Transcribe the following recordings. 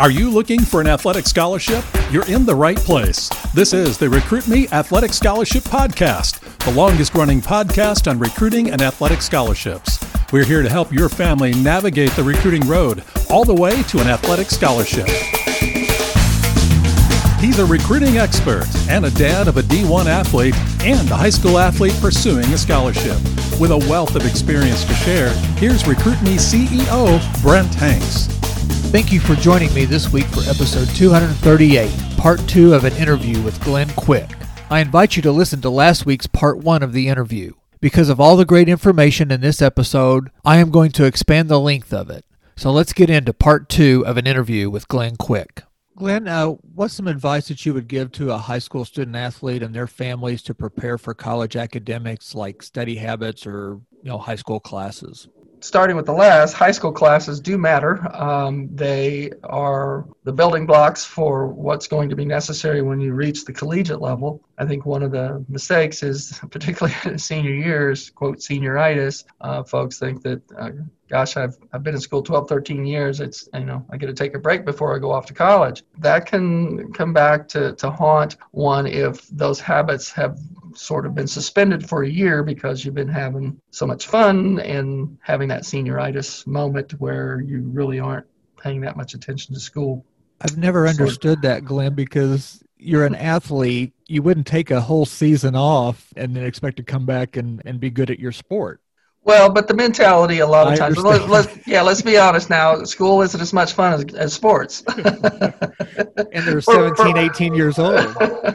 Are you looking for an athletic scholarship? You're in the right place. This is the Recruit Me Athletic Scholarship Podcast, the longest running podcast on recruiting and athletic scholarships. We're here to help your family navigate the recruiting road all the way to an athletic scholarship. He's a recruiting expert and a dad of a D1 athlete and a high school athlete pursuing a scholarship. With a wealth of experience to share, here's Recruit Me CEO Brent Hanks. Thank you for joining me this week for episode 238, part two of an interview with Glenn Quick. I invite you to listen to last week's part one of the interview. Because of all the great information in this episode, I am going to expand the length of it. So let's get into part two of an interview with Glenn Quick. Glenn, uh, what's some advice that you would give to a high school student athlete and their families to prepare for college academics like study habits or you know high school classes? Starting with the last, high school classes do matter. Um, they are the building blocks for what's going to be necessary when you reach the collegiate level. I think one of the mistakes is, particularly in senior years, quote, senioritis. Uh, folks think that, uh, gosh, I've, I've been in school 12, 13 years. It's, you know, I get to take a break before I go off to college. That can come back to, to haunt one if those habits have sort of been suspended for a year because you've been having so much fun and having that senioritis moment where you really aren't paying that much attention to school. I've never understood that, Glenn, because you're an athlete. You wouldn't take a whole season off and then expect to come back and, and be good at your sport. Well, but the mentality a lot of I times. Let, let's yeah, let's be honest now. School isn't as much fun as, as sports. and they're 17, 18 years old.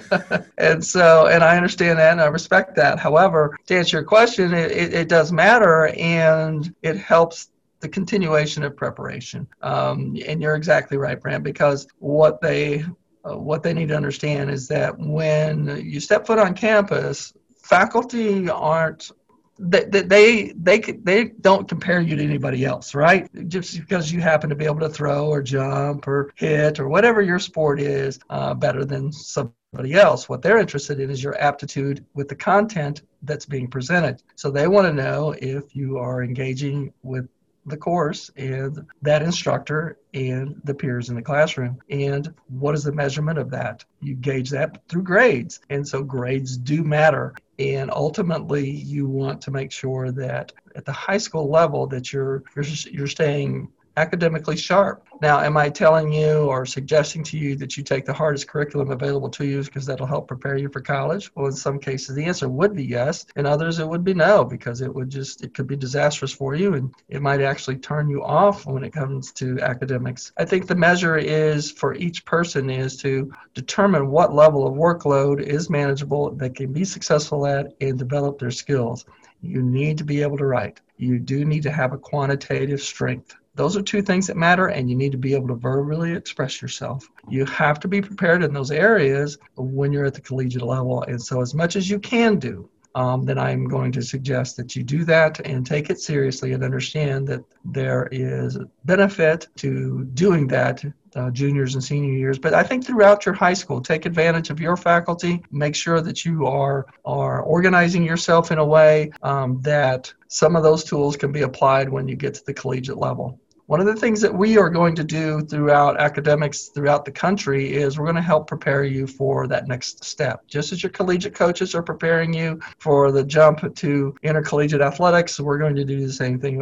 and so, and I understand that and I respect that. However, to answer your question, it, it, it does matter and it helps the continuation of preparation. Um, and you're exactly right, Brent, because what they uh, what they need to understand is that when you step foot on campus, faculty aren't they, they they they don't compare you to anybody else, right? Just because you happen to be able to throw or jump or hit or whatever your sport is uh, better than somebody else. What they're interested in is your aptitude with the content that's being presented. So they want to know if you are engaging with the course and that instructor and the peers in the classroom. And what is the measurement of that? You gauge that through grades. And so grades do matter. And ultimately, you want to make sure that at the high school level that you're you're, you're staying academically sharp. Now, am I telling you or suggesting to you that you take the hardest curriculum available to you because that'll help prepare you for college? Well, in some cases, the answer would be yes. In others, it would be no because it would just, it could be disastrous for you and it might actually turn you off when it comes to academics. I think the measure is for each person is to determine what level of workload is manageable that can be successful at and develop their skills. You need to be able to write. You do need to have a quantitative strength. Those are two things that matter, and you need to be able to verbally express yourself. You have to be prepared in those areas when you're at the collegiate level. And so, as much as you can do, um, then I'm going to suggest that you do that and take it seriously and understand that there is benefit to doing that uh, juniors and senior years. But I think throughout your high school, take advantage of your faculty. Make sure that you are are organizing yourself in a way um, that some of those tools can be applied when you get to the collegiate level. One of the things that we are going to do throughout academics throughout the country is we're going to help prepare you for that next step. Just as your collegiate coaches are preparing you for the jump to intercollegiate athletics, we're going to do the same thing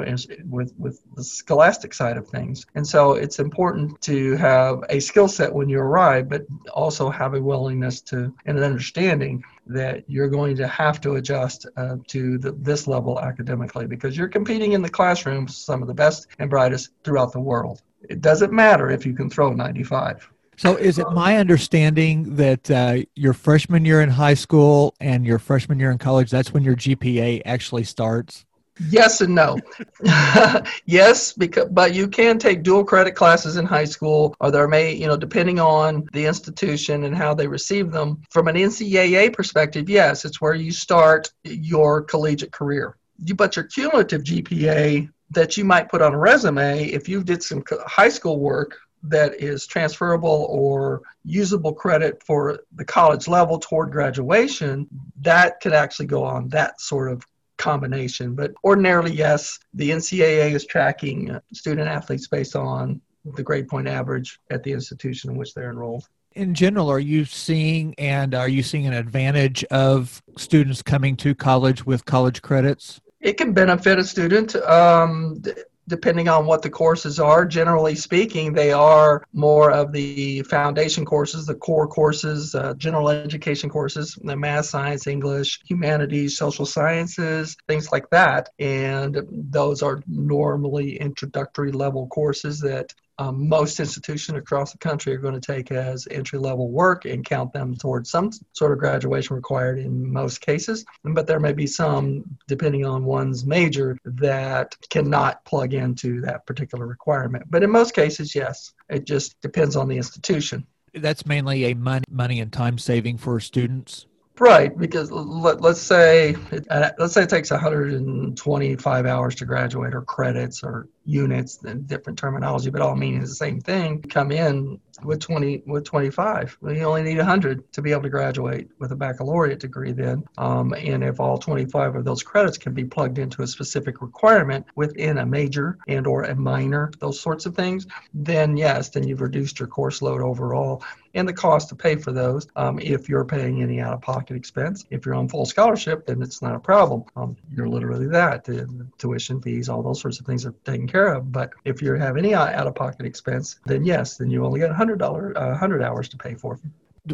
with, with the scholastic side of things. And so it's important to have a skill set when you arrive, but also have a willingness to and an understanding that you're going to have to adjust uh, to the, this level academically because you're competing in the classroom some of the best and brightest throughout the world. It doesn't matter if you can throw 95. So, is it my understanding that uh, your freshman year in high school and your freshman year in college, that's when your GPA actually starts? Yes and no. yes, because but you can take dual credit classes in high school, or there may, you know, depending on the institution and how they receive them. From an NCAA perspective, yes, it's where you start your collegiate career. You, but your cumulative GPA that you might put on a resume, if you did some high school work that is transferable or usable credit for the college level toward graduation, that could actually go on that sort of combination. But ordinarily, yes, the NCAA is tracking student athletes based on the grade point average at the institution in which they're enrolled in general, are you seeing and are you seeing an advantage of students coming to college with college credits? It can benefit a student. Um, depending on what the courses are. Generally speaking, they are more of the foundation courses, the core courses, uh, general education courses, the math, science, English, humanities, social sciences, things like that. And those are normally introductory level courses that um, most institutions across the country are going to take as entry level work and count them towards some sort of graduation required in most cases. But there may be some, depending on one's major, that cannot plug into that particular requirement. But in most cases, yes, it just depends on the institution. That's mainly a money, money and time saving for students. Right, because let, us say uh, let's say it takes 125 hours to graduate, or credits, or units, and different terminology, but all meaning the same thing. Come in with 20 with 25 well, you only need 100 to be able to graduate with a baccalaureate degree then. Um, and if all 25 of those credits can be plugged into a specific requirement within a major and or a minor those sorts of things then yes then you've reduced your course load overall and the cost to pay for those um, if you're paying any out-of-pocket expense. If you're on full scholarship then it's not a problem. Um, you're literally that the, the tuition fees all those sorts of things are taken care of but if you have any out-of-pocket expense then yes then you only get $100, uh, hundred hours to pay for.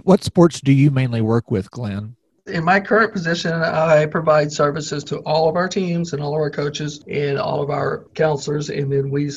What sports do you mainly work with, Glenn? in my current position, I provide services to all of our teams and all of our coaches and all of our counselors, and then we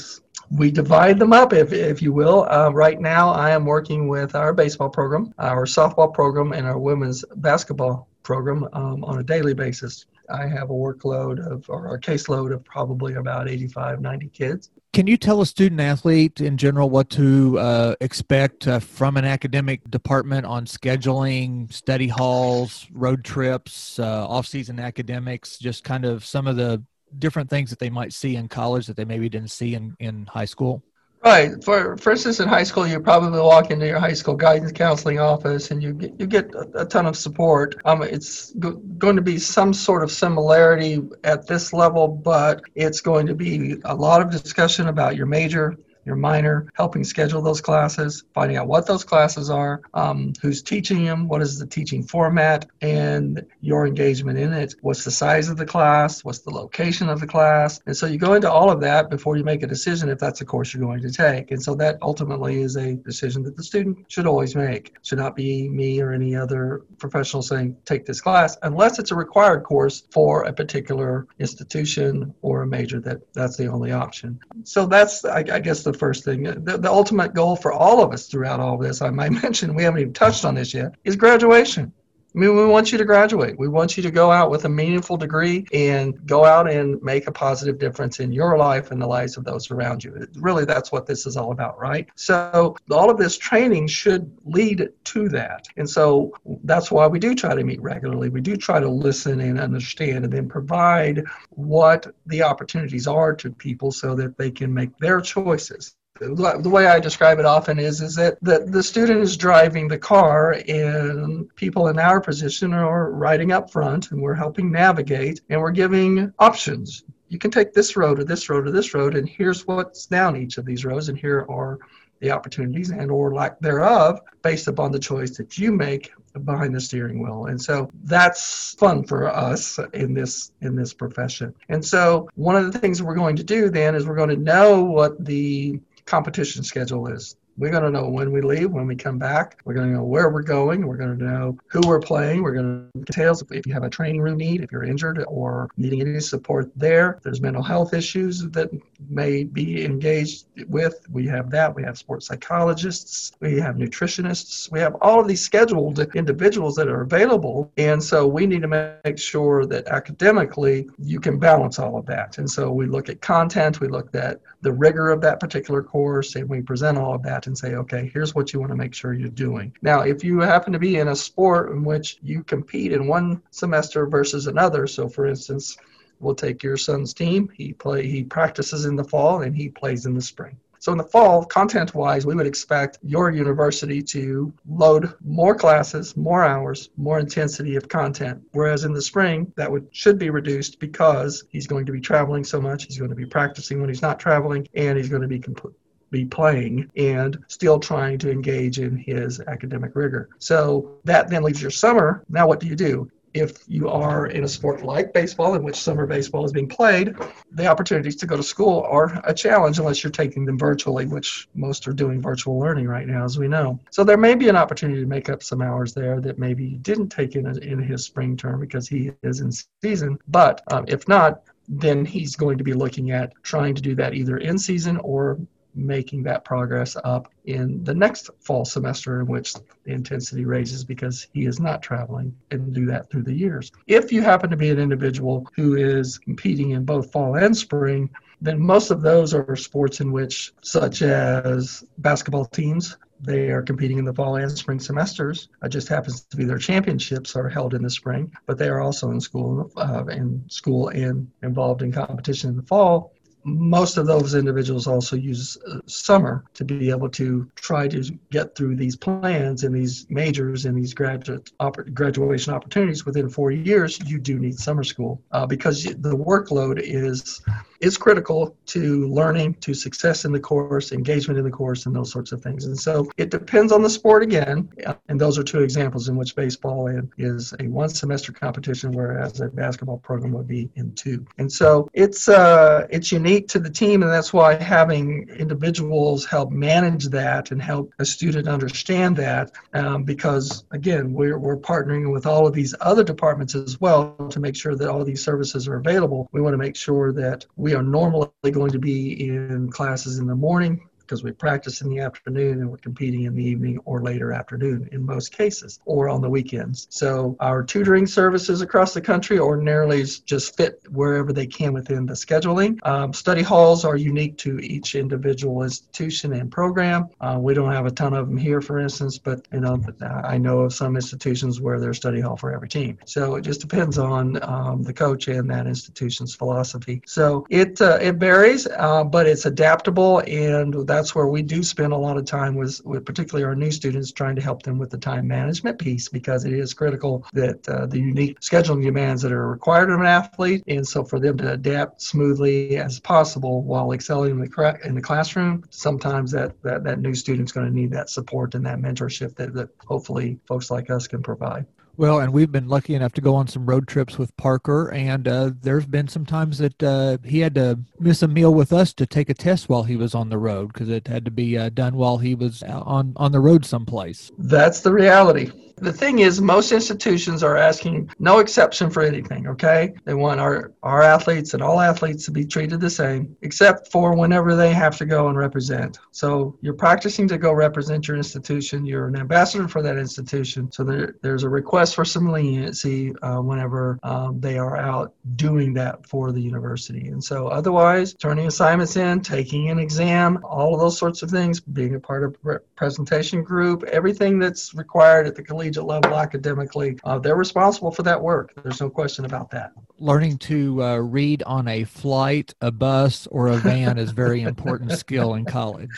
we divide them up, if, if you will. Uh, right now, I am working with our baseball program, our softball program, and our women's basketball program um, on a daily basis. I have a workload of, or a caseload of probably about 85, 90 kids. Can you tell a student athlete in general what to uh, expect uh, from an academic department on scheduling, study halls, road trips, uh, off-season academics, just kind of some of the different things that they might see in college that they maybe didn't see in, in high school? Right. For for instance, in high school, you probably walk into your high school guidance counseling office, and you get you get a, a ton of support. Um, it's go- going to be some sort of similarity at this level, but it's going to be a lot of discussion about your major, your minor, helping schedule those classes, finding out what those classes are, um, who's teaching them, what is the teaching format, and your engagement in it. What's the size of the class? What's the location of the class? And so you go into all of that before you make a decision if that's the course you're going to take. And so that ultimately is a decision that the student should always make. It should not be me or any other professional saying, take this class, unless it's a required course for a particular institution or a major that that's the only option. So that's, I, I guess, the first thing. Uh, the, the ultimate goal for all of us throughout all of this, I might mention, we haven't even touched on this yet, is graduation. I mean, we want you to graduate. We want you to go out with a meaningful degree and go out and make a positive difference in your life and the lives of those around you. Really, that's what this is all about, right? So, all of this training should lead to that. And so, that's why we do try to meet regularly. We do try to listen and understand and then provide what the opportunities are to people so that they can make their choices the way I describe it often is is that the, the student is driving the car and people in our position are riding up front and we're helping navigate and we're giving options. You can take this road or this road or this road and here's what's down each of these roads and here are the opportunities and or lack thereof based upon the choice that you make behind the steering wheel and so that's fun for us in this in this profession and so one of the things we're going to do then is we're going to know what the competition schedule is. We're going to know when we leave, when we come back. We're going to know where we're going. We're going to know who we're playing. We're going to details if you have a training room need, if you're injured or needing any support there. There's mental health issues that may be engaged with. We have that. We have sports psychologists. We have nutritionists. We have all of these scheduled individuals that are available. And so we need to make sure that academically you can balance all of that. And so we look at content, we look at the rigor of that particular course, and we present all of that and say, okay, here's what you want to make sure you're doing. Now, if you happen to be in a sport in which you compete in one semester versus another, so for instance, we'll take your son's team. He play he practices in the fall and he plays in the spring. So in the fall, content-wise, we would expect your university to load more classes, more hours, more intensity of content. Whereas in the spring, that would should be reduced because he's going to be traveling so much. He's going to be practicing when he's not traveling, and he's going to be complete be playing and still trying to engage in his academic rigor. So that then leaves your summer. Now, what do you do? If you are in a sport like baseball, in which summer baseball is being played, the opportunities to go to school are a challenge unless you're taking them virtually, which most are doing virtual learning right now, as we know. So there may be an opportunity to make up some hours there that maybe he didn't take in, in his spring term because he is in season. But um, if not, then he's going to be looking at trying to do that either in season or making that progress up in the next fall semester in which the intensity raises because he is not traveling and do that through the years. If you happen to be an individual who is competing in both fall and spring, then most of those are sports in which, such as basketball teams, they are competing in the fall and spring semesters. It just happens to be their championships are held in the spring, but they are also in school, uh, in school and involved in competition in the fall most of those individuals also use uh, summer to be able to try to get through these plans and these majors and these graduate opp- graduation opportunities within four years. You do need summer school uh, because the workload is is critical to learning, to success in the course, engagement in the course, and those sorts of things. And so it depends on the sport again. And those are two examples in which baseball is a one semester competition, whereas a basketball program would be in two. And so it's uh, it's unique to the team, and that's why having individuals help manage that and help a student understand that, um, because again, we're we're partnering with all of these other departments as well to make sure that all these services are available. We want to make sure that we are normally going to be in classes in the morning because we practice in the afternoon and we're competing in the evening or later afternoon in most cases or on the weekends. So our tutoring services across the country ordinarily just fit wherever they can within the scheduling. Um, study halls are unique to each individual institution and program. Uh, we don't have a ton of them here, for instance, but you know I know of some institutions where there's a study hall for every team. So it just depends on um, the coach and that institution's philosophy. So it uh, it varies, uh, but it's adaptable and that that's where we do spend a lot of time with, with particularly our new students trying to help them with the time management piece because it is critical that uh, the unique scheduling demands that are required of an athlete. And so for them to adapt smoothly as possible while excelling in the, in the classroom sometimes that, that, that new student's going to need that support and that mentorship that, that hopefully folks like us can provide well, and we've been lucky enough to go on some road trips with Parker, and uh, there's been some times that uh, he had to miss a meal with us to take a test while he was on the road because it had to be uh, done while he was on on the road someplace. That's the reality. The thing is, most institutions are asking no exception for anything, okay? They want our, our athletes and all athletes to be treated the same, except for whenever they have to go and represent. So you're practicing to go represent your institution. You're an ambassador for that institution. So there, there's a request for some leniency uh, whenever um, they are out doing that for the university. And so otherwise, turning assignments in, taking an exam, all of those sorts of things, being a part of a presentation group, everything that's required at the collegiate collegiate level academically, uh, they're responsible for that work. There's no question about that. Learning to uh, read on a flight, a bus, or a van is very important skill in college.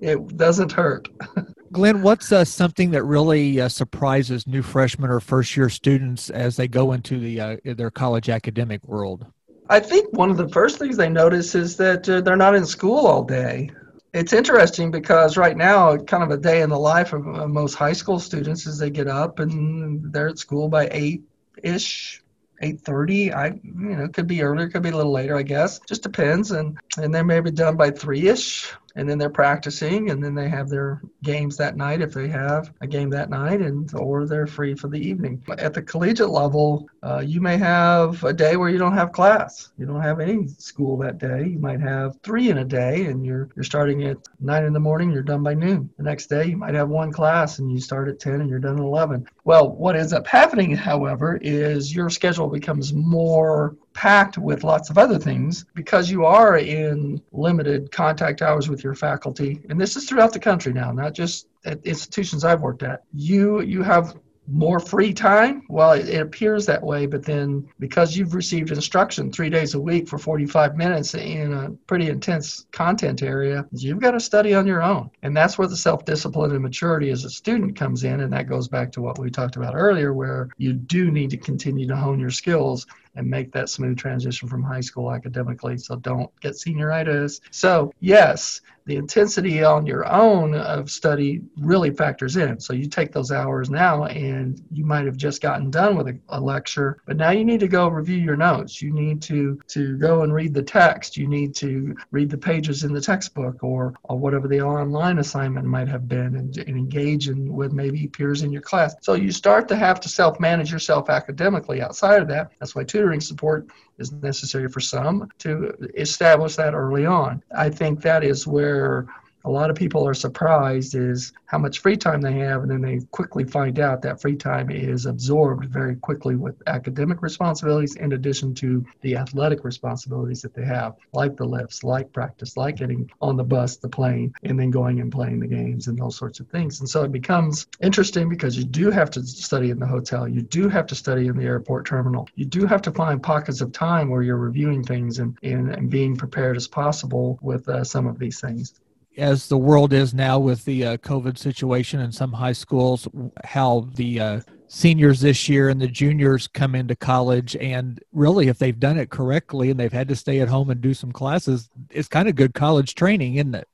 It doesn't hurt. Glenn, what's uh, something that really uh, surprises new freshmen or first year students as they go into the uh, their college academic world? I think one of the first things they notice is that uh, they're not in school all day it's interesting because right now, kind of a day in the life of most high school students is they get up and they're at school by eight ish, eight thirty. I you know could be earlier, could be a little later, I guess. Just depends, and and they may be done by three ish and then they're practicing and then they have their games that night if they have a game that night and or they're free for the evening. At the collegiate level uh, you may have a day where you don't have class. You don't have any school that day. You might have three in a day and you're you're starting at nine in the morning you're done by noon. The next day you might have one class and you start at 10 and you're done at 11 well what ends up happening however is your schedule becomes more packed with lots of other things because you are in limited contact hours with your faculty and this is throughout the country now not just at institutions i've worked at you you have more free time? Well, it, it, appears that way, but then because you've received instruction three days a week for 45 minutes in a pretty intense content area, you've got to study on your own. And that's where the self discipline and maturity as a student comes in. And that goes back to what we talked about earlier, where you do need to continue to hone your skills and make that smooth transition from high school academically. So don't get senioritis. So, yes, the intensity on your own of study really factors in. So you take those hours now and you might have just gotten done with a, a, lecture, but now you need to go review your notes. You need to, to go and read the text. You need to read the pages in the textbook or, or whatever the online assignment might have been and, and engage in, with maybe peers in your class. So you start to have to self-manage yourself academically outside of that. That's why tutoring support is necessary for some to establish that early on. I think that is where a lot of people are surprised is how much free time they have and then they quickly find out that free time is absorbed very quickly with academic responsibilities in addition to the athletic responsibilities that they have like the lifts like practice like getting on the bus the plane and then going and playing the games and those sorts of things. And so it becomes interesting because you do have to study in the hotel you do have to study in the airport terminal you do have to find pockets of time where you're reviewing things and, and, and being prepared as possible with uh, some of these things as the world is now with the uh, COVID situation in some high schools, how the uh, seniors this year and the juniors come into college. And really, if they've done it correctly and they've had to stay at home and do some classes, it's kind of good college training, isn't it?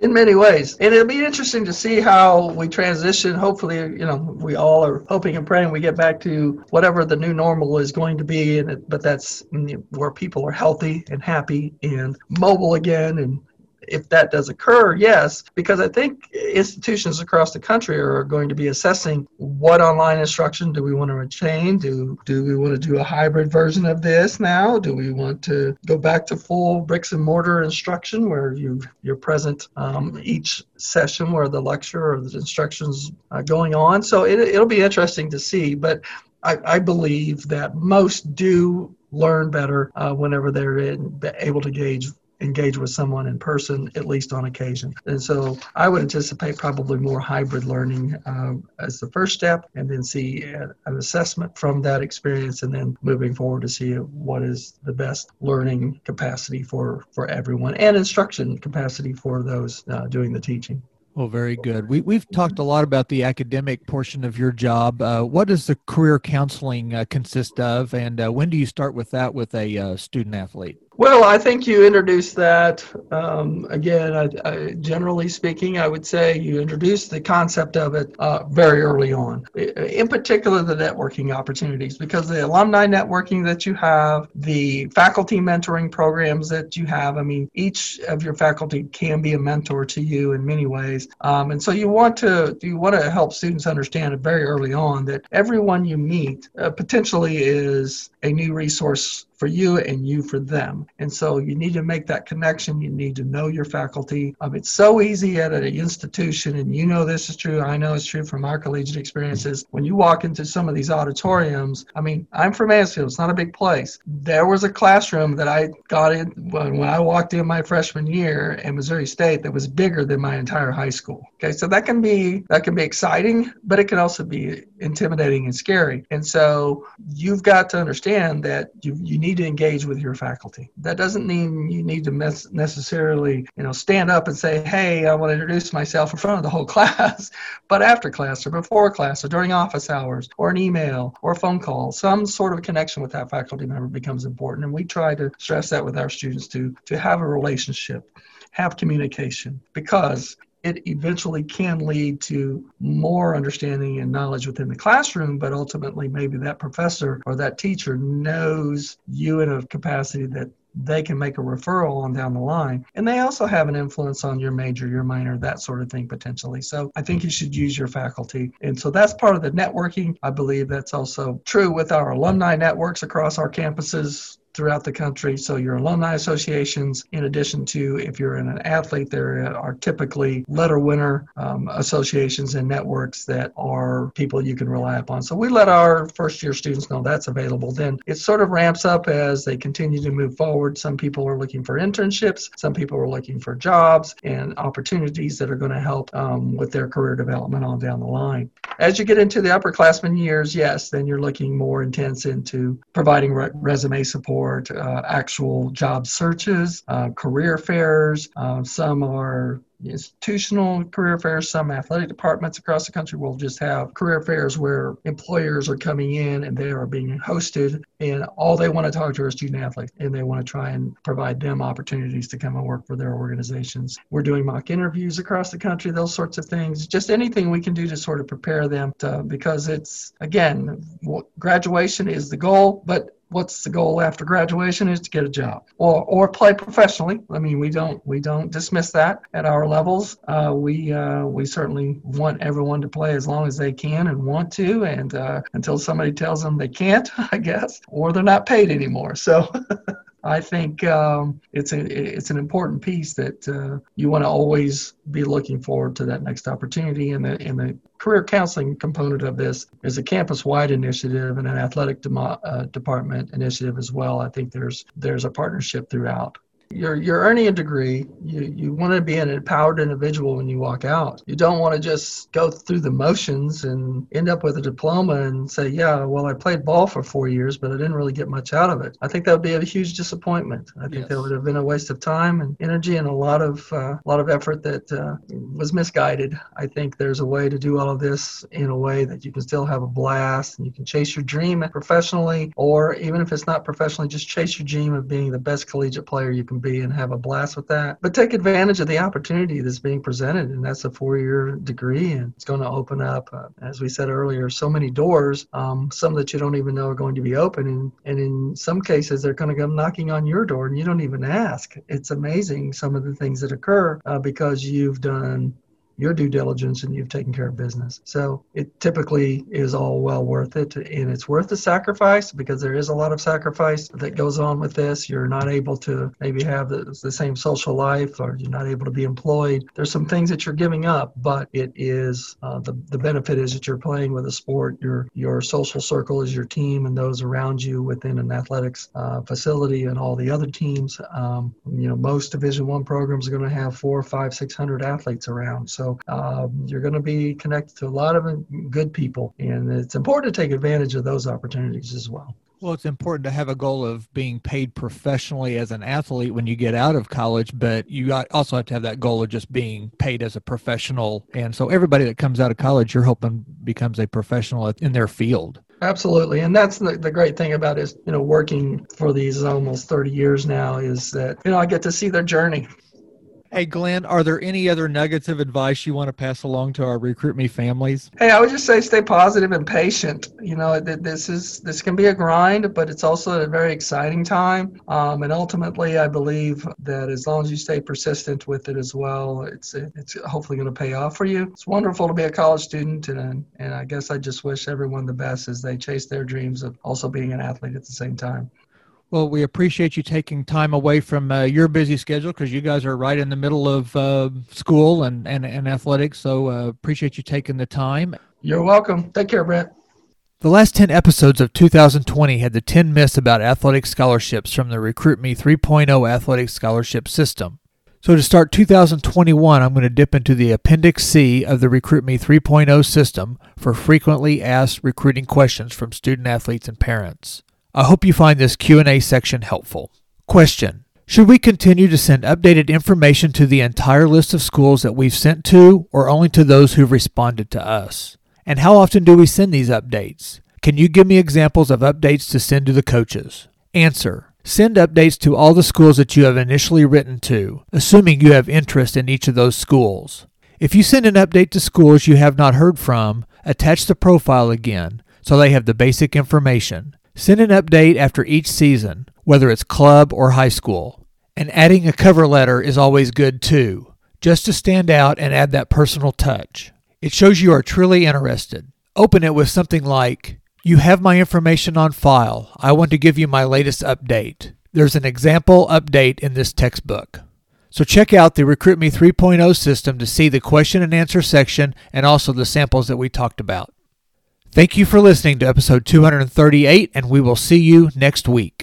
in many ways and it'll be interesting to see how we transition hopefully you know we all are hoping and praying we get back to whatever the new normal is going to be and it, but that's where people are healthy and happy and mobile again and if that does occur, yes, because I think institutions across the country are going to be assessing what online instruction do we want to retain? Do do we want to do a hybrid version of this now? Do we want to go back to full bricks and mortar instruction where you you're present um, each session where the lecture or the instructions are going on? So it, it'll be interesting to see, but I, I believe that most do learn better uh, whenever they're in, able to gauge engage with someone in person, at least on occasion. And so I would anticipate probably more hybrid learning uh, as the first step, and then see an assessment from that experience, and then moving forward to see what is the best learning capacity for, for everyone and instruction capacity for those uh, doing the teaching. Well, very good. We, we've talked a lot about the academic portion of your job. Uh, what does the career counseling uh, consist of, and uh, when do you start with that with a uh, student athlete? Well, I think you introduced that. Um, again, I, I, generally speaking, I would say you introduced the concept of it uh, very early on. In particular, the networking opportunities, because the alumni networking that you have, the faculty mentoring programs that you have, I mean, each of your faculty can be a mentor to you in many ways. Um, and so you want to you want to help students understand very early on that everyone you meet uh, potentially is a new resource for you and you for them. And so you need to make that connection. You need to know your faculty. Um, it's so easy at an institution, and you know this is true. I know it's true from our collegiate experiences. When you walk into some of these auditoriums, I mean, I'm from Mansfield. It's not a big place. There was a classroom that I got in when, when I walked in my freshman year in Missouri State that was bigger than my entire high school. Okay, so that can be that can be exciting, but it can also be intimidating and scary. And so you've got to understand that you you need need to engage with your faculty. That doesn't mean you need to necessarily, you know, stand up and say, "Hey, I want to introduce myself in front of the whole class," but after class or before class or during office hours or an email or a phone call, some sort of connection with that faculty member becomes important, and we try to stress that with our students to to have a relationship have communication because it eventually can lead to more understanding and knowledge within the classroom, but ultimately, maybe that professor or that teacher knows you in a capacity that they can make a referral on down the line. And they also have an influence on your major, your minor, that sort of thing potentially. So I think you should use your faculty. And so that's part of the networking. I believe that's also true with our alumni networks across our campuses throughout the country. So your alumni associations, in addition to if you're an athlete, there are typically letter winner um, associations and networks that are people you can rely upon. So we let our first year students know that's available. Then it sort of ramps up as they continue to move forward. Some people are looking for internships, some people are looking for jobs and opportunities that are going to help um, with their career development on down the line. As you get into the upperclassmen years, yes, then you're looking more intense into providing re- resume support support uh, actual job searches, uh, career fairs. Uh, some are institutional career fairs. Some athletic departments across the country will just have career fairs where employers are coming in and they are being hosted, and all they want to talk to are student athletes, and they want to try and provide them opportunities to come and work for their organizations. We're doing mock interviews across the country, those sorts of things. Just anything we can do to sort of prepare them to, because it's again, graduation is the goal, but what's the goal after graduation is to get a job or or play professionally. I mean we don't we don't dismiss that at our levels. Uh, we uh, we certainly want everyone to play as long as they can and want to. And uh, until somebody tells them they can't i guess or they're not paid anymore. So I think um, it's a it's an important piece that uh, you want to always be looking forward to that next opportunity. And the and the career counseling component of this is a campus-wide initiative and an athletic uh, department initiative as well. I think there's there's a partnership throughout. You're, you're earning a degree. You, you want to be an empowered individual when you walk out. You don't want to just go through the motions and end up with a diploma and say, yeah, well, I played ball for four years, but I didn't really get much out of it. I think that would be a huge disappointment. I think yes. that would have been a waste of time and energy and a lot of uh, a lot of effort that uh, was misguided. I think there's a way to do all of this in a way that you can still have a blast and you can chase your dream professionally, or even if it's not professionally, just chase your dream of being the best collegiate player you can be and have a blast with that. But take advantage of the opportunity that's being presented, and that's a four-year degree, and it's going to open up, uh, as we said earlier, so many doors. Um, some that you don't even know are going to be open, and, and in some cases they're going to come knocking on your door, and you don't even ask. It's amazing some of the things that occur uh, because you've done your due diligence and you've taken care of business. So it typically is all well worth it. And it's worth the sacrifice because there is a lot of sacrifice that goes on with this. You're not able to maybe have the, the same social life or you're not able to be employed. There's some things that you're giving up, but it is uh, the, the benefit is that you're playing with a sport. Your, your social circle is your team and those around you within an athletics uh, facility and all the other teams. Um, you know, most Division One programs are going to have four, five, six hundred athletes around. So um, you're going to be connected to a lot of good people, and it's important to take advantage of those opportunities as well. Well, it's important to have a goal of being paid professionally as an athlete when you get out of college, but you also have to have that goal of just being paid as a professional. And so everybody that comes out of college, you're hoping becomes a professional in their field. Absolutely. And that's the, the great thing about is, you know, working for these almost 30 years now is that, you know, I get to see their journey. Hey, Glenn, are there any other nuggets of advice you want to pass along to our Recruit Me families? Hey, I would just say stay positive and patient. You know, this is this can be a grind, but it's also a very exciting time. Um, and ultimately, I believe that as long as you stay persistent with it as well, it's it's hopefully going to pay off for you. It's wonderful to be a college student, and and I guess I just wish everyone the best as they chase their dreams of also being an athlete at the same time. Well, we appreciate you taking time away from uh, your busy schedule because you guys are right in the middle of uh, school and, and, and athletics. So uh, appreciate you taking the time. You're welcome. Take care, Brent. The last 10 episodes of 2020 had the 10 myths about athletic scholarships from the Recruit Me 3.0 athletic scholarship system. So to start 2021, I'm going to dip into the Appendix C of the Recruit Me 3.0 system for frequently asked recruiting questions from student athletes and parents. I hope you find this Q&A section helpful. Question: Should we continue to send updated information to the entire list of schools that we've sent to or only to those who've responded to us? And how often do we send these updates? Can you give me examples of updates to send to the coaches? Answer: Send updates to all the schools that you have initially written to, assuming you have interest in each of those schools. If you send an update to schools you have not heard from, attach the profile again so they have the basic information. Send an update after each season, whether it's club or high school. And adding a cover letter is always good too, just to stand out and add that personal touch. It shows you are truly interested. Open it with something like, You have my information on file. I want to give you my latest update. There's an example update in this textbook. So check out the Recruit Me 3.0 system to see the question and answer section and also the samples that we talked about. Thank you for listening to episode 238, and we will see you next week.